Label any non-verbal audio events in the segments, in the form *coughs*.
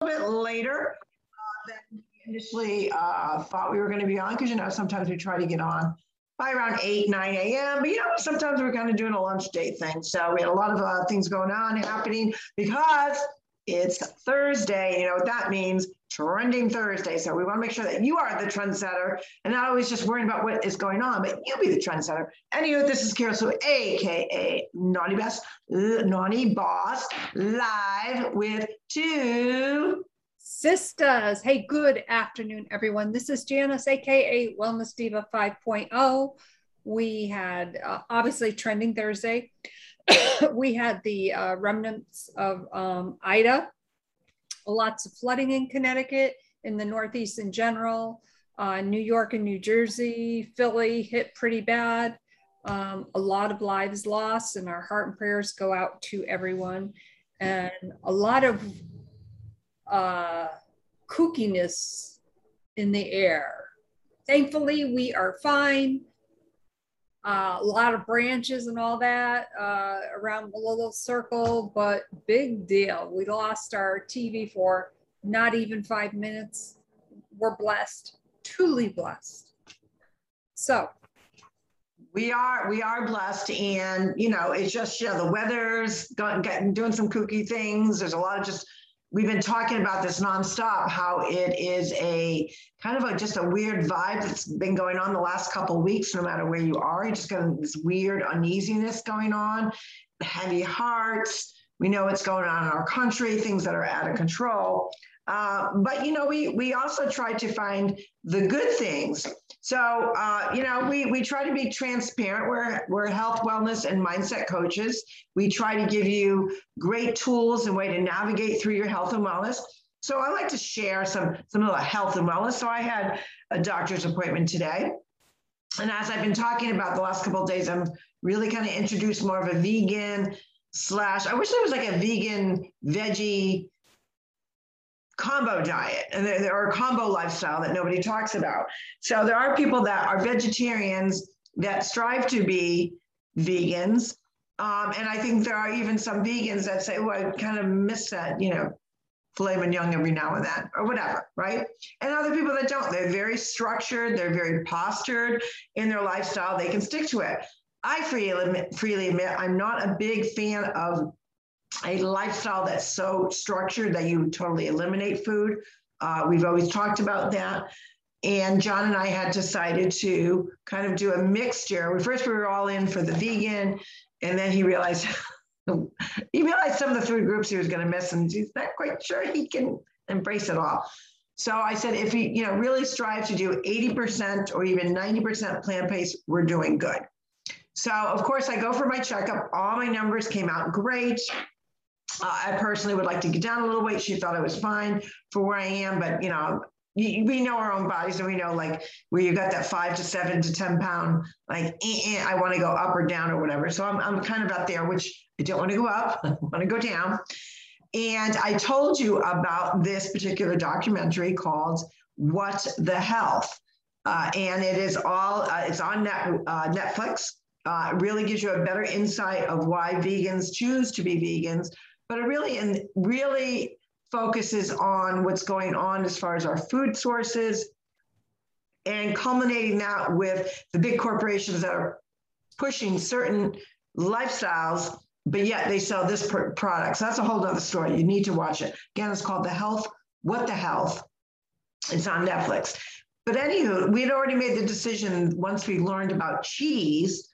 little bit later uh, than we initially uh, thought we were going to be on because, you know, sometimes we try to get on by around 8, 9 a.m. But, you know, sometimes we're kind of doing a lunch date thing. So we had a lot of uh, things going on happening because it's Thursday. You know what that means? Trending Thursday. So we want to make sure that you are the trendsetter and not always just worrying about what is going on, but you be the trendsetter. Anyway, this is Carol Sue, aka Naughty Boss, Naughty Boss, live with two sisters. Hey, good afternoon, everyone. This is Janice, aka Wellness Diva 5.0. We had uh, obviously trending Thursday. *coughs* we had the uh, remnants of um, Ida, lots of flooding in Connecticut, in the Northeast in general, uh, New York and New Jersey, Philly hit pretty bad. Um, a lot of lives lost, and our heart and prayers go out to everyone. And a lot of uh, kookiness in the air. Thankfully, we are fine uh, a lot of branches and all that uh, around the little circle, but big deal. We lost our TV for not even five minutes. We're blessed, truly blessed. So we are we are blessed and you know it's just you know the weather's got, getting doing some kooky things there's a lot of just we've been talking about this nonstop, how it is a kind of a just a weird vibe that's been going on the last couple weeks, no matter where you are. You just got this weird uneasiness going on, heavy hearts. We know what's going on in our country, things that are out of control. Uh, but you know, we we also try to find the good things. So uh, you know, we we try to be transparent. We're we're health, wellness, and mindset coaches. We try to give you great tools and way to navigate through your health and wellness. So I like to share some some of the health and wellness. So I had a doctor's appointment today, and as I've been talking about the last couple of days, I'm really kind of introduced more of a vegan slash. I wish there was like a vegan veggie combo diet and there, are combo lifestyle that nobody talks about. So there are people that are vegetarians that strive to be vegans. Um, and I think there are even some vegans that say, well, I kind of miss that, you know, filet mignon every now and then or whatever, right? And other people that don't, they're very structured, they're very postured in their lifestyle, they can stick to it. I freely freely admit I'm not a big fan of a lifestyle that's so structured that you totally eliminate food. Uh, we've always talked about that. And John and I had decided to kind of do a mixture. First, we were all in for the vegan, and then he realized *laughs* he realized some of the food groups he was going to miss, and he's not quite sure he can embrace it all. So I said, if we, you know, really strive to do 80% or even 90% plant-based, we're doing good. So of course I go for my checkup. All my numbers came out great. Uh, I personally would like to get down a little weight. She thought I was fine for where I am, but you know, we know our own bodies and we know like where you got that five to seven to 10 pound, like, eh, eh, I want to go up or down or whatever. So I'm, I'm kind of out there, which I don't want to go up, *laughs* I want to go down. And I told you about this particular documentary called What the Health. Uh, and it is all, uh, it's on net, uh, Netflix. Uh, really gives you a better insight of why vegans choose to be vegans, but it really and really focuses on what's going on as far as our food sources and culminating that with the big corporations that are pushing certain lifestyles but yet they sell this pr- product. So that's a whole other story. You need to watch it. Again it's called the health what the health. It's on netflix. But anywho we'd already made the decision once we learned about cheese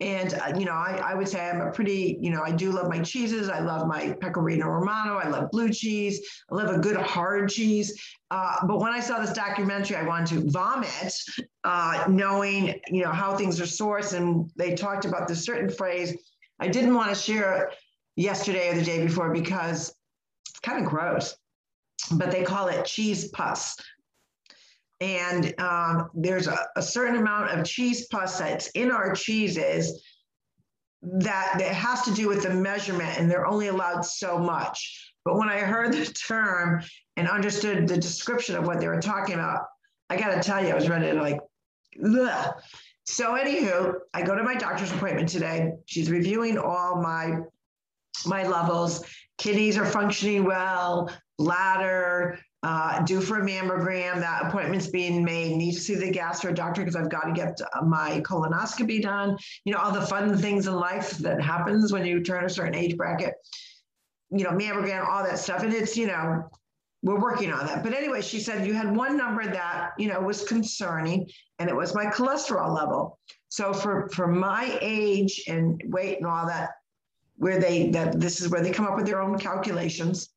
and, uh, you know, I, I would say I'm a pretty, you know, I do love my cheeses. I love my pecorino romano. I love blue cheese. I love a good hard cheese. Uh, but when I saw this documentary, I wanted to vomit, uh, knowing, you know, how things are sourced. And they talked about this certain phrase. I didn't want to share yesterday or the day before because it's kind of gross, but they call it cheese pus. And um, there's a, a, certain amount of cheese pus that's in our cheeses that, that has to do with the measurement, and they're only allowed so much. But when I heard the term and understood the description of what they were talking about, I got to tell you, I was ready to like, ugh. So, anywho, I go to my doctor's appointment today. She's reviewing all my my levels. Kidneys are functioning well. bladder, uh, due for a mammogram. That appointment's being made. Need to see the gastro doctor because I've got to get my colonoscopy done. You know, all the fun things in life that happens when you turn a certain age bracket. You know, mammogram, all that stuff. And it's, you know, we're working on that. But anyway, she said you had one number that, you know, was concerning, and it was my cholesterol level. So for for my age and weight and all that, where they that this is where they come up with their own calculations.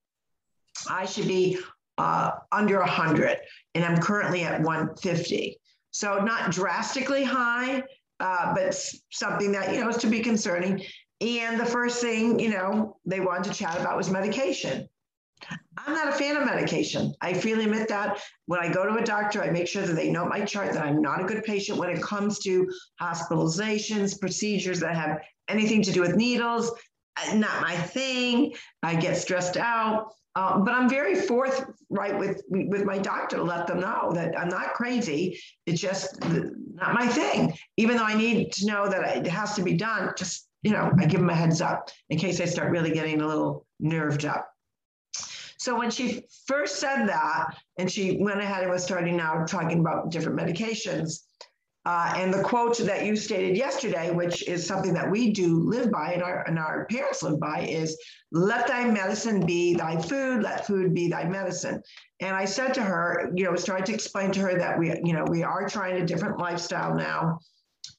I should be uh, under 100, and I'm currently at 150. So not drastically high, uh, but something that you know is to be concerning. And the first thing you know they wanted to chat about was medication. I'm not a fan of medication. I freely admit that when I go to a doctor, I make sure that they know my chart that I'm not a good patient when it comes to hospitalizations, procedures that have anything to do with needles. Uh, not my thing. I get stressed out. Um, but I'm very forthright with with my doctor to let them know that I'm not crazy. It's just not my thing. Even though I need to know that it has to be done, just you know, I give them a heads up in case I start really getting a little nerved up. So when she first said that, and she went ahead and was starting now talking about different medications, uh, and the quote that you stated yesterday, which is something that we do live by and our, and our parents live by, is let thy medicine be thy food, let food be thy medicine. And I said to her, you know, was trying to explain to her that we, you know, we are trying a different lifestyle now,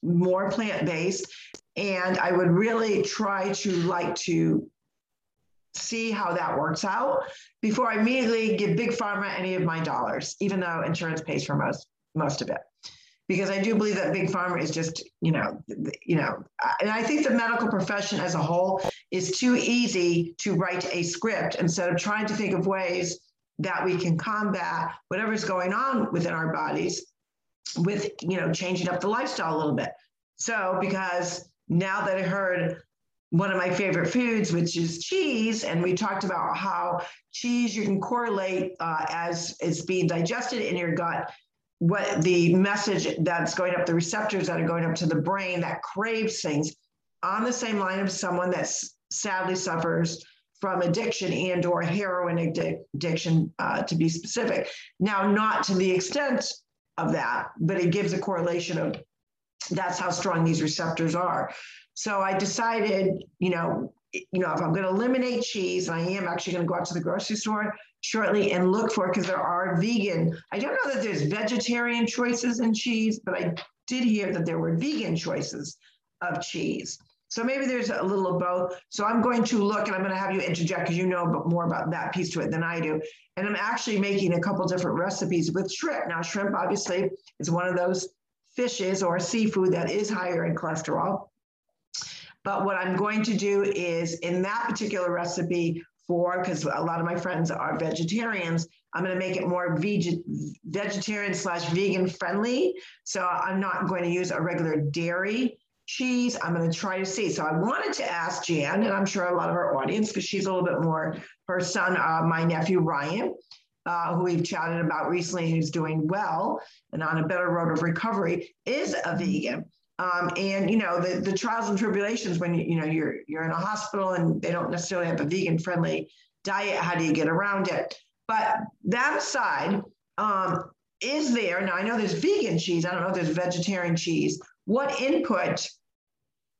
more plant-based. And I would really try to like to see how that works out before I immediately give Big Pharma any of my dollars, even though insurance pays for most most of it. Because I do believe that Big Pharma is just, you know, you know, and I think the medical profession as a whole is too easy to write a script instead of trying to think of ways that we can combat whatever's going on within our bodies with, you know, changing up the lifestyle a little bit. So, because now that I heard one of my favorite foods, which is cheese. And we talked about how cheese you can correlate uh, as it's being digested in your gut, what the message that's going up, the receptors that are going up to the brain that craves things on the same line of someone that sadly suffers from addiction and or heroin addiction uh, to be specific. Now not to the extent of that but it gives a correlation of that's how strong these receptors are. So I decided, you know, you know, if I'm going to eliminate cheese, and I am actually going to go out to the grocery store shortly and look for because there are vegan. I don't know that there's vegetarian choices in cheese, but I did hear that there were vegan choices of cheese. So maybe there's a little of both. So I'm going to look and I'm going to have you interject because you know more about that piece to it than I do. And I'm actually making a couple different recipes with shrimp. Now, shrimp obviously is one of those fishes or seafood that is higher in cholesterol. But what I'm going to do is in that particular recipe for, because a lot of my friends are vegetarians, I'm going to make it more veg- vegetarian slash vegan friendly. So I'm not going to use a regular dairy cheese. I'm going to try to see. So I wanted to ask Jan, and I'm sure a lot of our audience, because she's a little bit more, her son, uh, my nephew Ryan, uh, who we've chatted about recently, who's doing well and on a better road of recovery, is a vegan. Um, and you know the, the trials and tribulations when you, you know you're you're in a hospital and they don't necessarily have a vegan friendly diet how do you get around it? But that aside um, is there now i know there's vegan cheese i don't know if there's vegetarian cheese. What input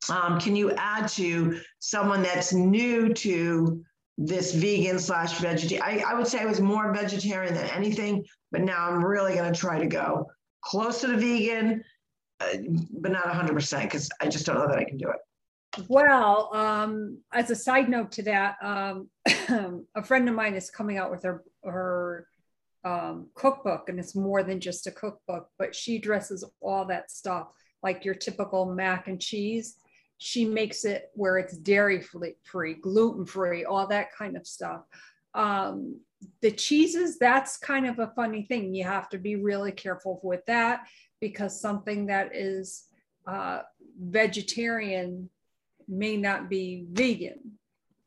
um, can you add to someone that's new to this vegan slash vegetarian I, I would say i was more vegetarian than anything but now i'm really going to try to go close to the vegan but not 100% because I just don't know that I can do it. Well, um, as a side note to that, um, *clears throat* a friend of mine is coming out with her her um, cookbook, and it's more than just a cookbook, but she dresses all that stuff like your typical mac and cheese. She makes it where it's dairy free, gluten free, all that kind of stuff. Um, the cheeses, that's kind of a funny thing. You have to be really careful with that because something that is uh, vegetarian may not be vegan.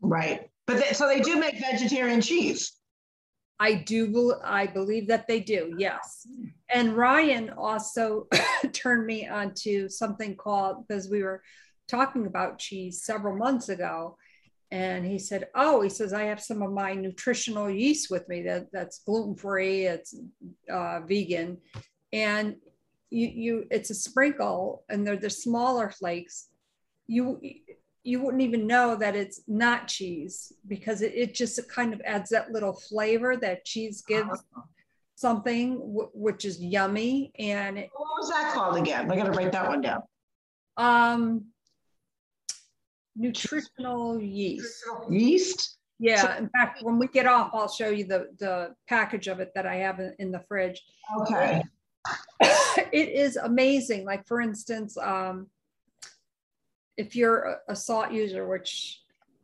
Right. But they, so they do make vegetarian cheese. I do. I believe that they do. Yes. And Ryan also *coughs* turned me onto something called because we were talking about cheese several months ago, and he said, "Oh, he says I have some of my nutritional yeast with me that that's gluten free, it's uh, vegan, and you you it's a sprinkle, and they're the smaller flakes. You you wouldn't even know that it's not cheese because it, it just kind of adds that little flavor that cheese gives." Uh-huh. Something w- which is yummy, and it, what was that called again? I got to write that one down. Um, nutritional yeast. Yeast? Yeah, so, in fact, when we get off, I'll show you the, the package of it that I have in, in the fridge. Okay. *laughs* it is amazing. Like, for instance, um, if you're a, salt user, which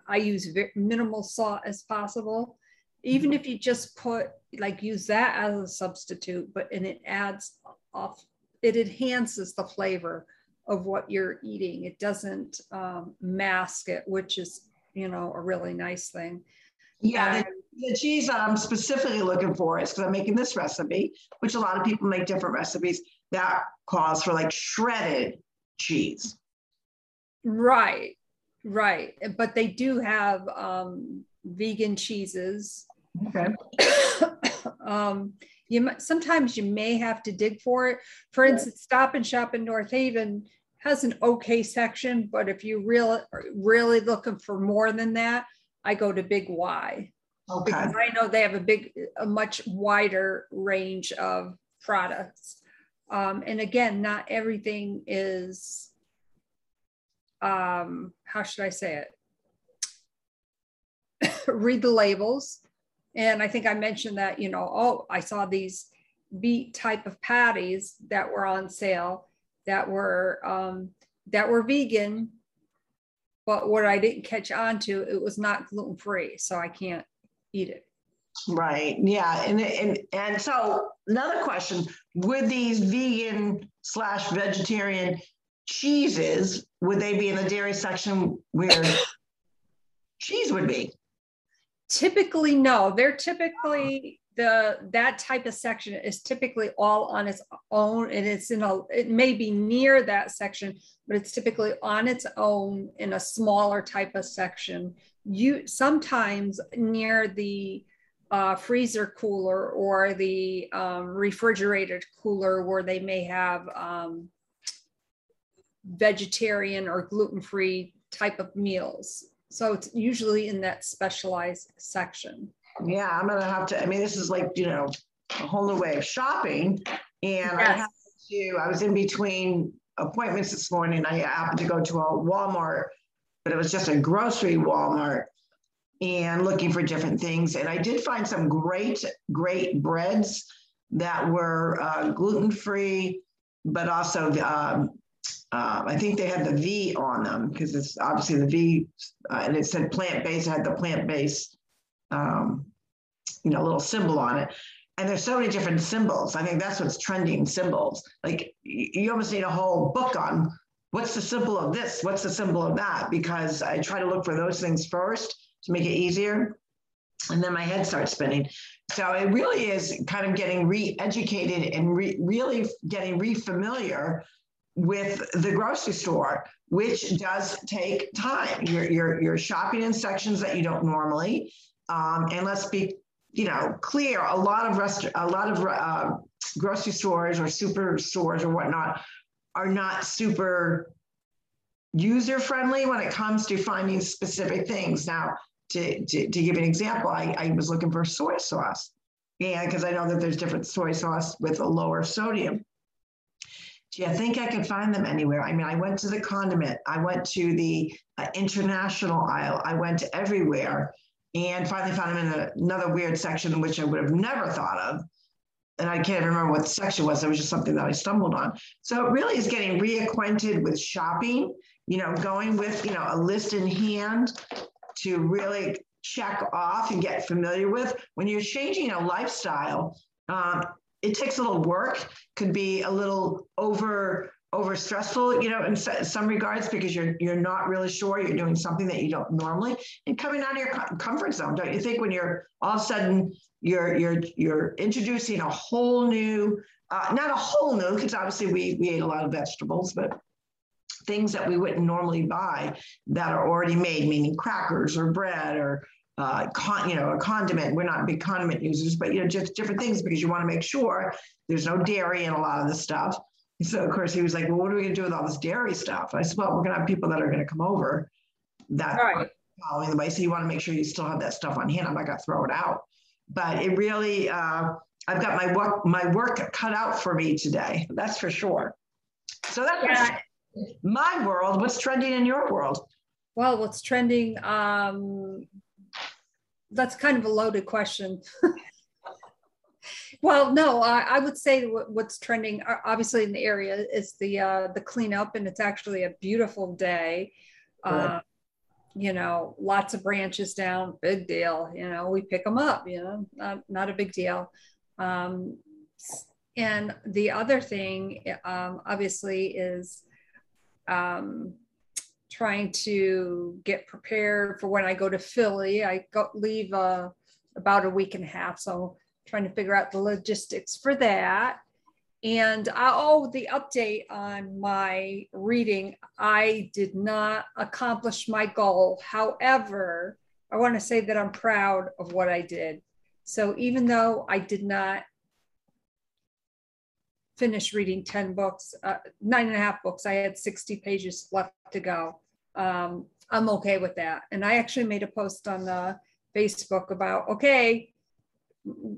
I use minimal salt as possible, even if you just put like use that as a substitute, but and it adds off, it enhances the flavor of what you're eating. It doesn't um, mask it, which is, you know, a really nice thing. Yeah, the, the, cheese that I'm specifically looking for is because I'm making this recipe, which a lot of people make different recipes that calls for like shredded cheese. Right, right. But they do have um, vegan cheeses. Okay. *coughs* um, you sometimes you may have to dig for it. For instance, Stop and Shop in North Haven has an okay section, but if you really really looking for more than that, I go to Big Y. Okay. Because I know they have a big, a much wider range of products. Um, and again, not everything is, um, how should I say it? *coughs* Read the labels. And I think I mentioned that, you know, oh, I saw these beet type of patties that were on sale that were um, that were vegan, but what I didn't catch on to, it was not gluten free, so I can't eat it. Right. Yeah. And and and so another question: Would these vegan slash vegetarian cheeses would they be in the dairy section where *coughs* cheese would be? Typically, no. They're typically the that type of section is typically all on its own and it's in a it may be near that section but it's typically on its own in a smaller type of section you sometimes near the uh, freezer cooler or the um, refrigerated cooler where they may have um, vegetarian or gluten-free type of meals so it's usually in that specialized section yeah, I'm gonna have to. I mean, this is like you know a whole new way of shopping, and yes. I have to. I was in between appointments this morning. I happened to go to a Walmart, but it was just a grocery Walmart, and looking for different things. And I did find some great, great breads that were uh, gluten free, but also um, uh, I think they had the V on them because it's obviously the V, uh, and it said plant based. Had the plant based um, you know, little symbol on it. And there's so many different symbols. I think that's what's trending symbols. Like you almost need a whole book on what's the symbol of this, what's the symbol of that, because I try to look for those things first to make it easier. And then my head starts spinning. So it really is kind of getting re-educated and re- really getting re-familiar with the grocery store, which does take time. You're, you're, you're shopping in sections that you don't normally. Um, and let's be, you know, clear. A lot of rest, a lot of uh, grocery stores or super stores or whatnot are not super user friendly when it comes to finding specific things. Now, to, to, to give an example, I, I was looking for soy sauce. Yeah, because I know that there's different soy sauce with a lower sodium. Do you think I could find them anywhere? I mean, I went to the condiment, I went to the uh, international aisle, I went everywhere and finally found them in a, another weird section, which I would have never thought of. And I can't remember what the section was. It was just something that I stumbled on. So it really is getting reacquainted with shopping, you know, going with, you know, a list in hand to really check off and get familiar with. When you're changing a lifestyle, um, it takes a little work, could be a little over over stressful, you know, in some regards because you're you're not really sure you're doing something that you don't normally, and coming out of your comfort zone. Don't you think when you're all of a sudden you're you're you're introducing a whole new, uh, not a whole new, because obviously we we ate a lot of vegetables, but things that we wouldn't normally buy that are already made, meaning crackers or bread or uh, con, you know, a condiment. We're not big condiment users, but you know, just different things because you want to make sure there's no dairy in a lot of the stuff. So of course he was like, "Well, what are we going to do with all this dairy stuff?" I said, "Well, we're going to have people that are going to come over that right. following the way, so you want to make sure you still have that stuff on hand. I'm not going to throw it out." But it really, uh, I've got my work my work cut out for me today. That's for sure. So that's yeah. my world. What's trending in your world? Well, what's trending? Um, that's kind of a loaded question. *laughs* well, no, I, I, would say what's trending, obviously in the area, is the uh, the cleanup, and it's actually a beautiful day. Uh, you know, lots of branches down, big deal. You know, we pick them up. You know, not not a big deal. Um, and the other thing, um, obviously, is um, trying to get prepared for when I go to Philly. I go leave uh, about a week and a half, so trying to figure out the logistics for that. And I, oh, the update on my reading, I did not accomplish my goal. However, I want to say that I'm proud of what I did. So even though I did not finish reading 10 books, uh, nine and a half books. I had 60 pages left to go. Um, I'm okay with that. And I actually made a post on the Facebook about, okay,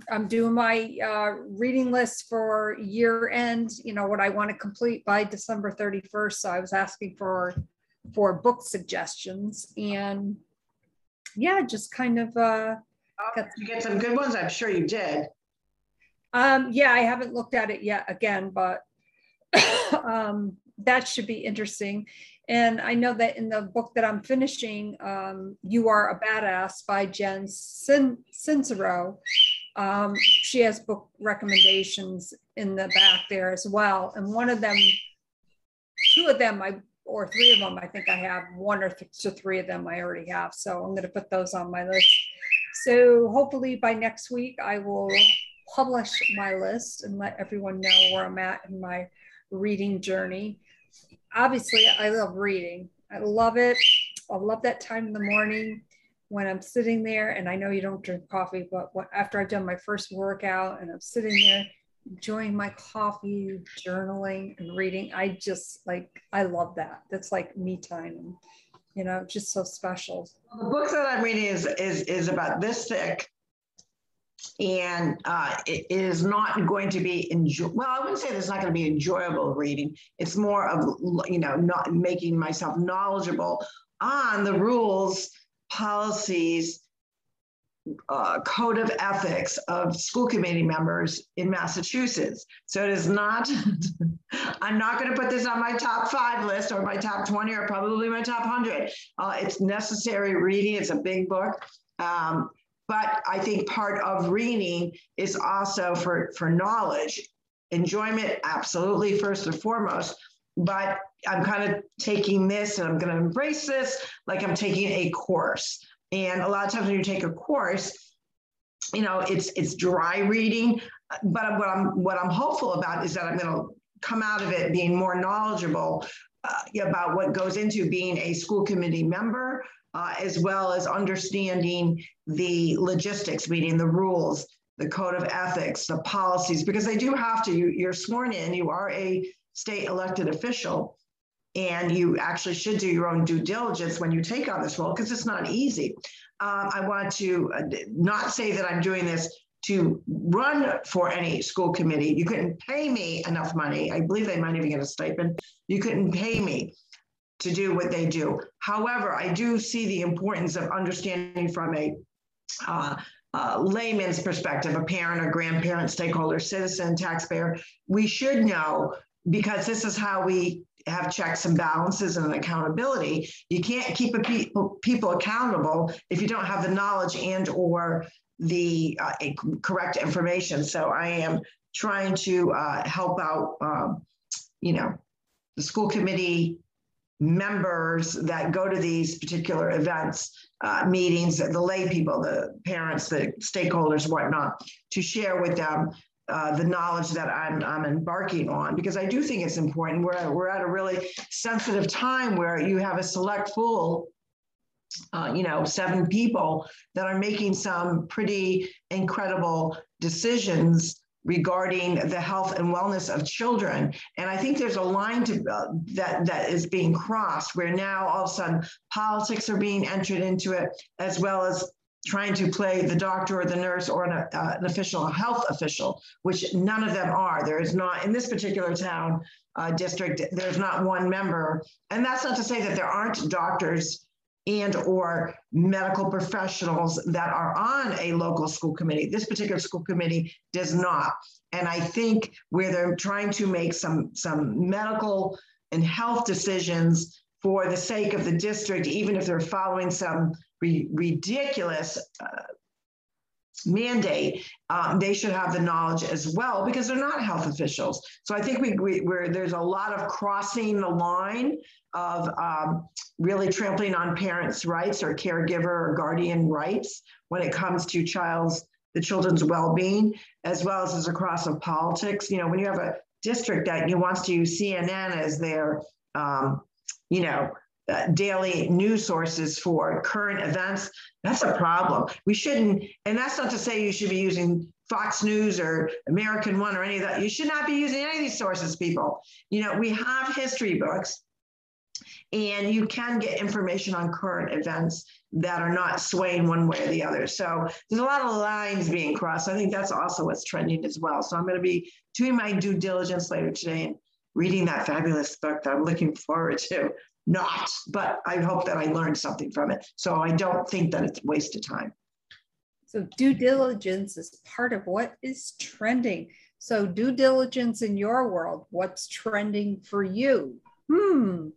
I'm doing my uh, reading list for year end, you know, what I want to complete by December 31st. So I was asking for, for book suggestions and yeah, just kind of, uh, oh, got, you get some good ones. I'm sure you did. Um, yeah, I haven't looked at it yet again, but *coughs* um, that should be interesting. And I know that in the book that I'm finishing, um, You Are a Badass by Jen Sin- Sincero, um, she has book recommendations in the back there as well. And one of them, two of them, I or three of them, I think I have one or th- to three of them I already have. So I'm going to put those on my list. So hopefully by next week, I will publish my list and let everyone know where I'm at in my reading journey. Obviously, I love reading. I love it. I love that time in the morning when I'm sitting there and I know you don't drink coffee, but after I've done my first workout and I'm sitting there enjoying my coffee, journaling and reading, I just like, I love that. That's like me time. You know, just so special. The book that I'm reading is is is about this thick, and uh, it is not going to be enjoy. Well, I wouldn't say it's not going to be enjoyable reading. It's more of you know not making myself knowledgeable on the rules, policies, uh, code of ethics of school committee members in Massachusetts. So it is not. *laughs* I'm not going to put this on my top five list or my top 20 or probably my top 100. Uh, it's necessary reading. It's a big book. Um, but I think part of reading is also for, for knowledge. Enjoyment, absolutely, first and foremost. But I'm kind of taking this and I'm going to embrace this like I'm taking a course. And a lot of times when you take a course, you know, it's it's dry reading. But what I'm what I'm hopeful about is that I'm going to come out of it being more knowledgeable uh, about what goes into being a school committee member, uh, as well as understanding the logistics, meaning the rules, the code of ethics, the policies, because they do have to. You, you're sworn in, you are a state elected official, and you actually should do your own due diligence when you take on this role because it's not easy. Um, I want to uh, not say that I'm doing this to run for any school committee. You couldn't pay me enough money. I believe they might even get a stipend. You couldn't pay me to do what they do. However, I do see the importance of understanding from a uh, uh, layman's perspective, a parent, a grandparent, stakeholder, citizen, taxpayer, we should know because this is how we have checks and balances and accountability. You can't keep people people accountable if you don't have the knowledge and or the uh, correct information. So I am trying to uh, help out, um, you know, the school committee members that go to these particular events, uh, meetings, the lay people, the parents, the stakeholders, whatnot, to share with them uh, the knowledge that I'm, I'm embarking on because I do think it's important. We're, we're at a really sensitive time where you have a select full, uh, you know, seven people that are making some pretty incredible decisions regarding the health and wellness of children. And I think there's a line to, uh, that that is being crossed where now all of a sudden politics are being entered into it, as well as trying to play the doctor or the nurse or an, uh, an official health official, which none of them are. There is not in this particular town uh, district. There's not one member, and that's not to say that there aren't doctors and or medical professionals that are on a local school committee. This particular school committee does not. And I think where they're trying to make some, some medical and health decisions for the sake of the district, even if they're following some ridiculous uh, mandate, um, they should have the knowledge as well because they're not health officials. So I think we, we there's a lot of crossing the line of um, really trampling on parents' rights or caregiver or guardian rights when it comes to child's the children's well-being, as well as, as across of politics. You know, when you have a district that you wants to use CNN as their, um, you know, uh, daily news sources for current events, that's a problem. We shouldn't, and that's not to say you should be using Fox News or American One or any of that. You should not be using any of these sources, people. You know, we have history books and you can get information on current events that are not swaying one way or the other. So there's a lot of lines being crossed. I think that's also what's trending as well. So I'm going to be doing my due diligence later today and reading that fabulous book that I'm looking forward to. Not, but I hope that I learned something from it. So I don't think that it's waste of time. So due diligence is part of what is trending. So due diligence in your world, what's trending for you? Hmm.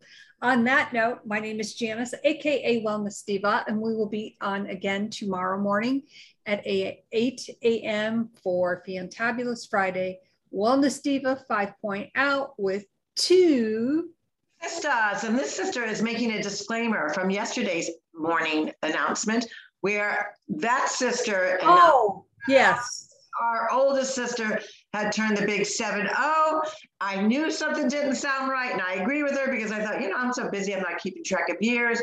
On that note, my name is Janice, aka Wellness Diva, and we will be on again tomorrow morning at 8 a.m. for Fantabulous Friday. Wellness Diva 5.0 with two sisters. Uh, and this sister is making a disclaimer from yesterday's morning announcement where that sister. Oh, yes. Our oldest sister had turned the big 7 0. I knew something didn't sound right, and I agree with her because I thought, you know, I'm so busy, I'm not keeping track of years.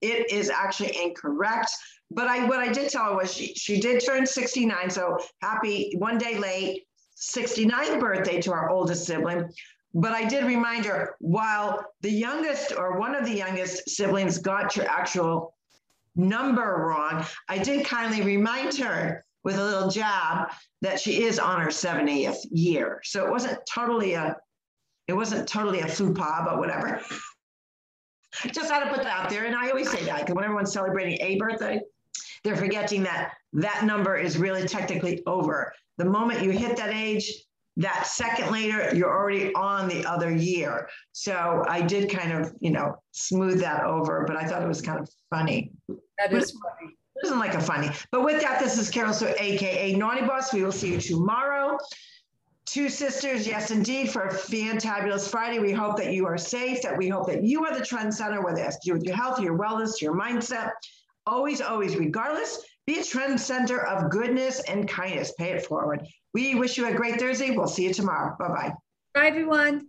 It is actually incorrect. But I what I did tell her was she she did turn 69, so happy one day late, 69th birthday to our oldest sibling. But I did remind her while the youngest or one of the youngest siblings got your actual number wrong, I did kindly remind her with a little jab that she is on her 70th year. So it wasn't totally a, it wasn't totally a faux pas, but whatever. Just had to put that out there. And I always say that because when everyone's celebrating a birthday, they're forgetting that that number is really technically over. The moment you hit that age, that second later, you're already on the other year. So I did kind of, you know, smooth that over, but I thought it was kind of funny. That is funny. It isn't like a funny. But with that, this is Carol, Sue AKA Naughty Boss. We will see you tomorrow. Two sisters, yes, indeed, for a fantabulous Friday. We hope that you are safe, that we hope that you are the trend center, whether it's to do with your health, your wellness, your mindset. Always, always, regardless, be a trend center of goodness and kindness. Pay it forward. We wish you a great Thursday. We'll see you tomorrow. Bye bye. Bye, everyone.